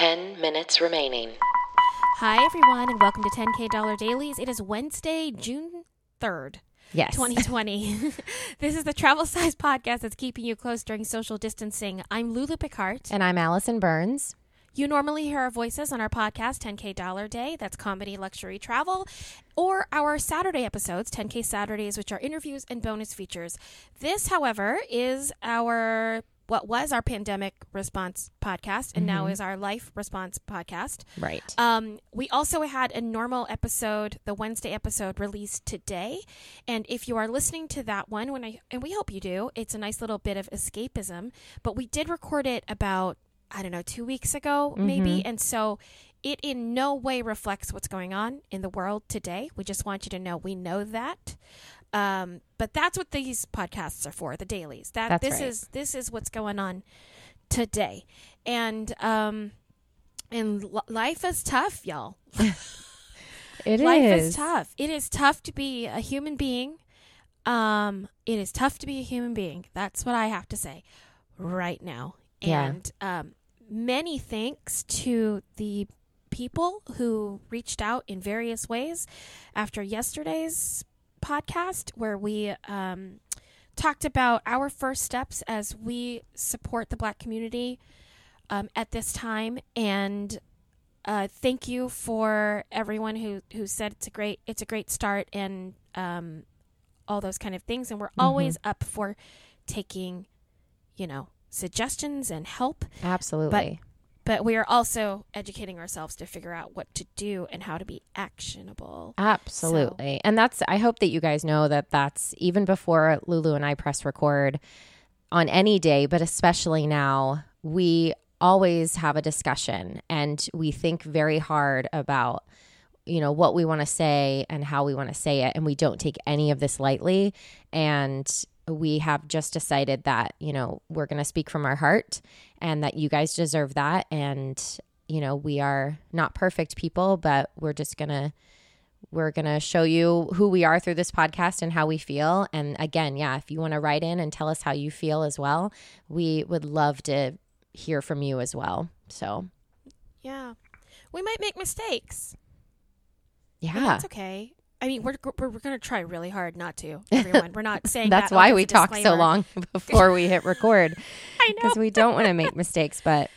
10 minutes remaining. Hi, everyone, and welcome to 10K Dollar Dailies. It is Wednesday, June 3rd. Yes. 2020. this is the travel size podcast that's keeping you close during social distancing. I'm Lulu Picard. And I'm Allison Burns. You normally hear our voices on our podcast, 10K Dollar Day, that's comedy, luxury, travel, or our Saturday episodes, 10K Saturdays, which are interviews and bonus features. This, however, is our what was our pandemic response podcast and now is our life response podcast. Right. Um, we also had a normal episode, the Wednesday episode, released today. And if you are listening to that one, when I and we hope you do, it's a nice little bit of escapism. But we did record it about I don't know two weeks ago, maybe, and so it in no way reflects what's going on in the world today. We just want you to know we know that. Um, but that's what these podcasts are for, the dailies. That That's this right. is this is what's going on today, and um, and l- life is tough, y'all. It is. life is tough. It is tough to be a human being. Um, it is tough to be a human being. That's what I have to say right now. Yeah. And um, many thanks to the people who reached out in various ways after yesterday's podcast, where we um, talked about our first steps as we support the Black community um, at this time, and uh, thank you for everyone who who said it's a great it's a great start and um, all those kind of things. And we're always up for taking, you know, suggestions and help. Absolutely. But we are also educating ourselves to figure out what to do and how to be actionable. Absolutely. And that's, I hope that you guys know that that's even before Lulu and I press record on any day, but especially now, we always have a discussion and we think very hard about you know what we want to say and how we want to say it and we don't take any of this lightly and we have just decided that you know we're going to speak from our heart and that you guys deserve that. And you know we are not perfect people but we're just going to we're going to show you who we are through this podcast and how we feel. And again yeah if you want to write in and tell us how you feel as well we would love to hear from you as well. So. Yeah, we might make mistakes. yeah. But that's okay. I mean, we're we're, we're going to try really hard not to. Everyone, we're not saying That's that, why we talk so long before we hit record I know. because we don't want to make mistakes. But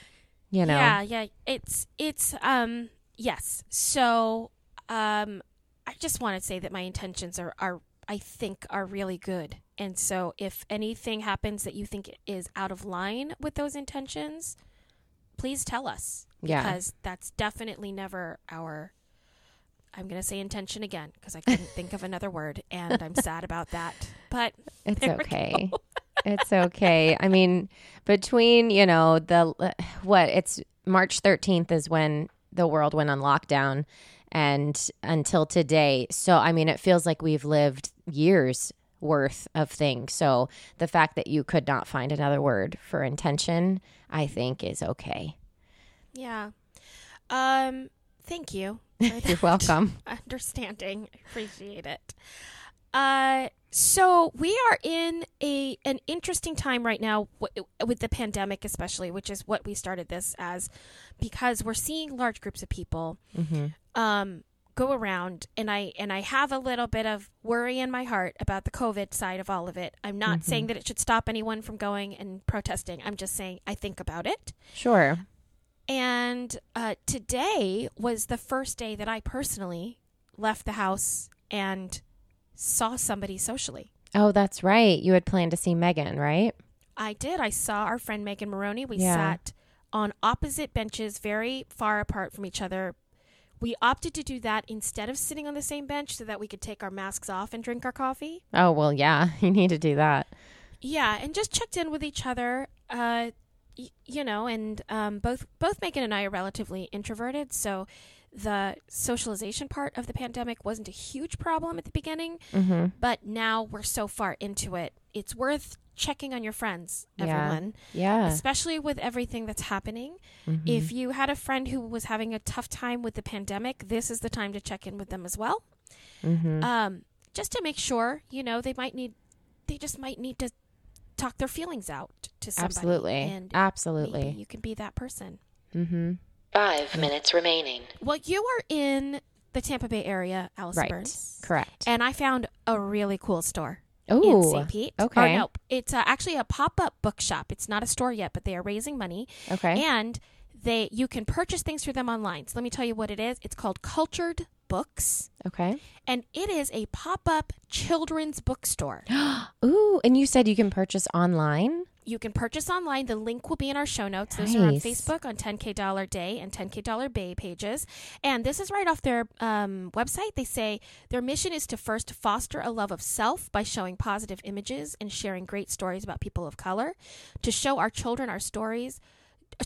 you know, Yeah, yeah. It's it's um yes. So um I just want to say that my intentions are are I think are really good. And so if anything happens that you think is out of line with those intentions, please tell us Yeah. because that's definitely never our I'm going to say intention again because I couldn't think of another word and I'm sad about that. But it's okay. it's okay. I mean, between you know the what it's March thirteenth is when the world went on lockdown, and until today. So I mean, it feels like we've lived years worth of things. So the fact that you could not find another word for intention, I think, is okay. yeah. Um thank you. For You're welcome. understanding. I appreciate it. Uh, so we are in a an interesting time right now w- with the pandemic, especially, which is what we started this as, because we're seeing large groups of people um, go around, and I and I have a little bit of worry in my heart about the COVID side of all of it. I'm not saying that it should stop anyone from going and protesting. I'm just saying I think about it. Sure. And uh, today was the first day that I personally left the house and saw somebody socially. Oh, that's right. You had planned to see Megan, right? I did. I saw our friend Megan Maroney. We Yeah. sat on opposite benches, very far apart from each other. We opted to do that instead of sitting on the same bench so that we could take our masks off and drink our coffee. Oh, well, yeah. You need to do that. Yeah, and just checked in with each other. Uh, y- you know, and um, both both Megan and I are relatively introverted, so the socialization part of the pandemic wasn't a huge problem at the beginning. Mm-hmm. But now we're so far into it, it's worth checking on your friends, everyone, Yeah. especially with everything that's happening. Mhm. If you had a friend who was having a tough time with the pandemic, this is the time to check in with them as well. Mhm. Um, just to make sure, you know, they might need, they just might need to talk their feelings out to somebody. Absolutely. And Absolutely. maybe you can be that person. Mm-hmm. Five minutes remaining. Well, you are in the Tampa Bay area, Allison Right. Burns. Correct. And I found a really cool store in Oh, St. Pete. okay. Or no, it's uh, actually a pop up bookshop. It's not a store yet, but they are raising money. okay. And they you can purchase things through them online. So let me tell you what it is. It's called Cultured Books, okay. and it is a pop up children's bookstore. Ooh, and you said you can purchase online? You can purchase online. The link will be in our show notes. Those are on Facebook on 10K Dollar Day and 10K Dollar Bay pages. And this is right off their um, website. They say their mission is to first foster a love of self by showing positive images and sharing great stories about people of color, to show our children our stories.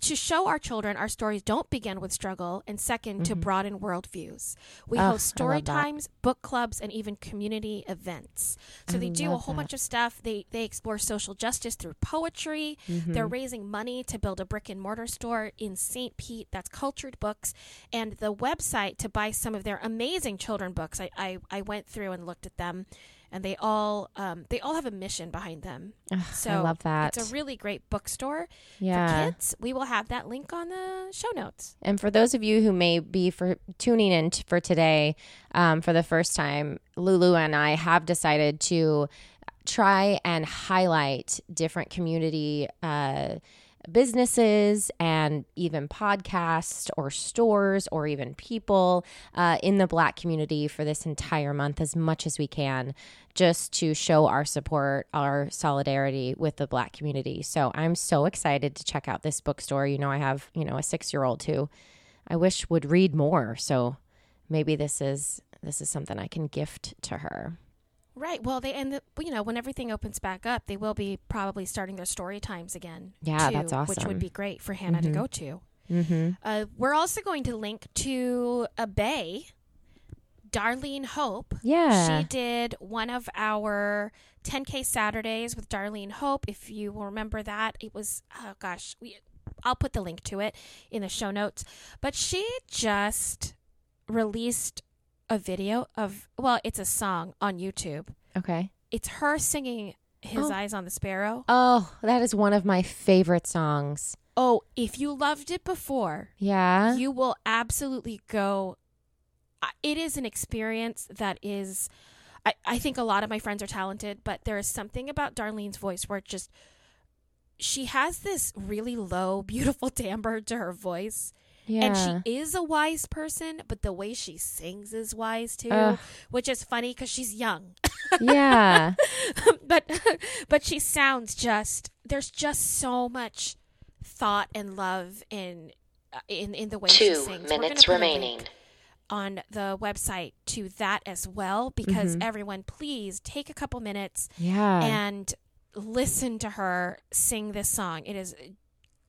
To show our children our stories don't begin with struggle, and 2nd to broaden worldviews. We Mm-hmm. Oh, host story times, book clubs, and even community events. So I they do a whole that. bunch of stuff. They they explore social justice through poetry. Mm-hmm. They're raising money to build a brick and mortar store in St. Pete. That's Cultured Books, and the website to buy some of their amazing children books. I I, I went through and looked at them, and they all um, they all have a mission behind them. Ugh, So I love that. It's a really great bookstore yeah. for kids. We will have that link on the show notes. And for those of you who may be for tuning in t- for today um, for the first time, Lulu and I have decided to try and highlight different community uh, businesses and even podcasts or stores or even people uh, in the Black community for this entire month as much as we can, just to show our support, our solidarity with the Black community. So I'm so excited to check out this bookstore. You know, I have you know a six year old who I wish would read more. So maybe this is this is something I can gift to her. Right. Well, they and the, you know when everything opens back up, they will be probably starting their story times again. Yeah, too, that's Which would be great for Hannah to Mhm. go to. Mm-hmm. Uh, we're also going to link to a bay, Darlene Hope. Yeah. She did one of our 10K Saturdays with Darlene Hope. If you will remember that, it was, oh gosh, we, I'll put the link to it in the show notes. But she just released a video of, well, it's a song on YouTube. Okay. It's her singing His Oh. Eyes on the Sparrow. Oh, that is one of my favorite songs. Oh, if you loved it before, Yeah. you will absolutely go. It is an experience that is. I, I think a lot of my friends are talented, but there is something about Darlene's voice where it just. She has this really low, beautiful timbre to her voice. Yeah. And she is a wise person, but the way she sings is wise too, Ugh. which is funny because she's young. yeah. but but she sounds just there's just so much thought and love in uh, in in the way she Two sings. We're minutes put a link remaining. on the website to that as well because Mhm. everyone please take a couple minutes Yeah. and listen to her sing this song. It is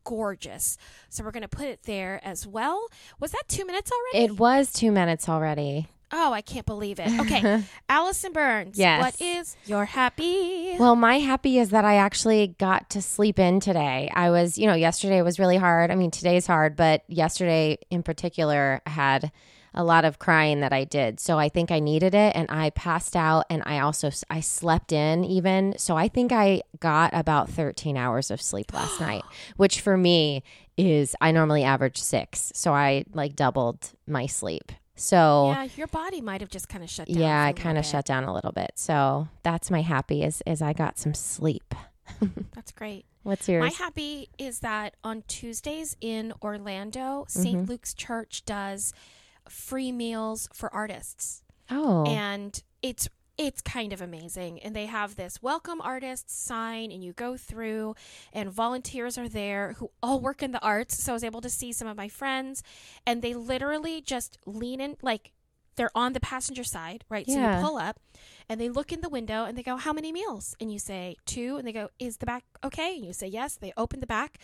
gorgeous. So we're going to put it there as well. Was that 2 minutes already? it was two minutes already. oh, I can't believe it. Okay. Allison Burns, Yes. what is your happy? Well, my happy is that I actually got to sleep in today. I was, you know, yesterday was really hard. I mean, today's hard, but yesterday in particular I had a lot of crying that I did. So I think I needed it and I passed out and I also I slept in even. So I think I got about 13 hours of sleep last night, which for me is I normally average 6. So I like doubled my sleep. So Yeah, your body might have just kind of shut down. yeah, I kind of shut down a little bit. So that's my happy is is I got some sleep. That's great. What's yours? My happy is that on Tuesdays in Orlando, saint Mm-hmm. Luke's Church does free meals for artists. oh, And it's it's kind of amazing. And they have this welcome artists sign and you go through and volunteers are there who all work in the arts. So I was able to see some of my friends and they literally just lean in like they're on the passenger side, right? Yeah. So you pull up and they look in the window and they go, How many meals? And you say two and they go, Is the back okay? And you say yes. They open the back.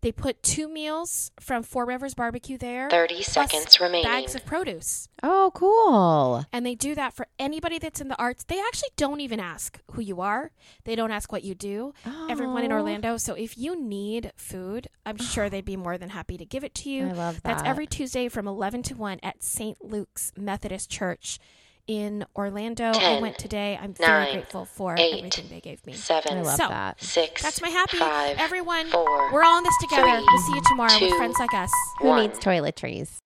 They put two meals from Four Rivers Barbecue there. 30 plus seconds remaining. Bags of produce. oh, cool. And they do that for anybody that's in the arts. They actually don't even ask who you are. They don't ask what you do. Everyone in Oh. Orlando. So if you need food, I'm sure they'd be more than happy to give it to you. I love that. That's every Tuesday from 11 to 1 at St. Luke's Methodist Church in Orlando. I went today. I'm very grateful for eight, everything they gave me. Seven. I love So, that. Six. That's my happy. Five. Everyone, four, we're all in this together. three, we'll see you tomorrow with friends like us. Who one. needs toiletries?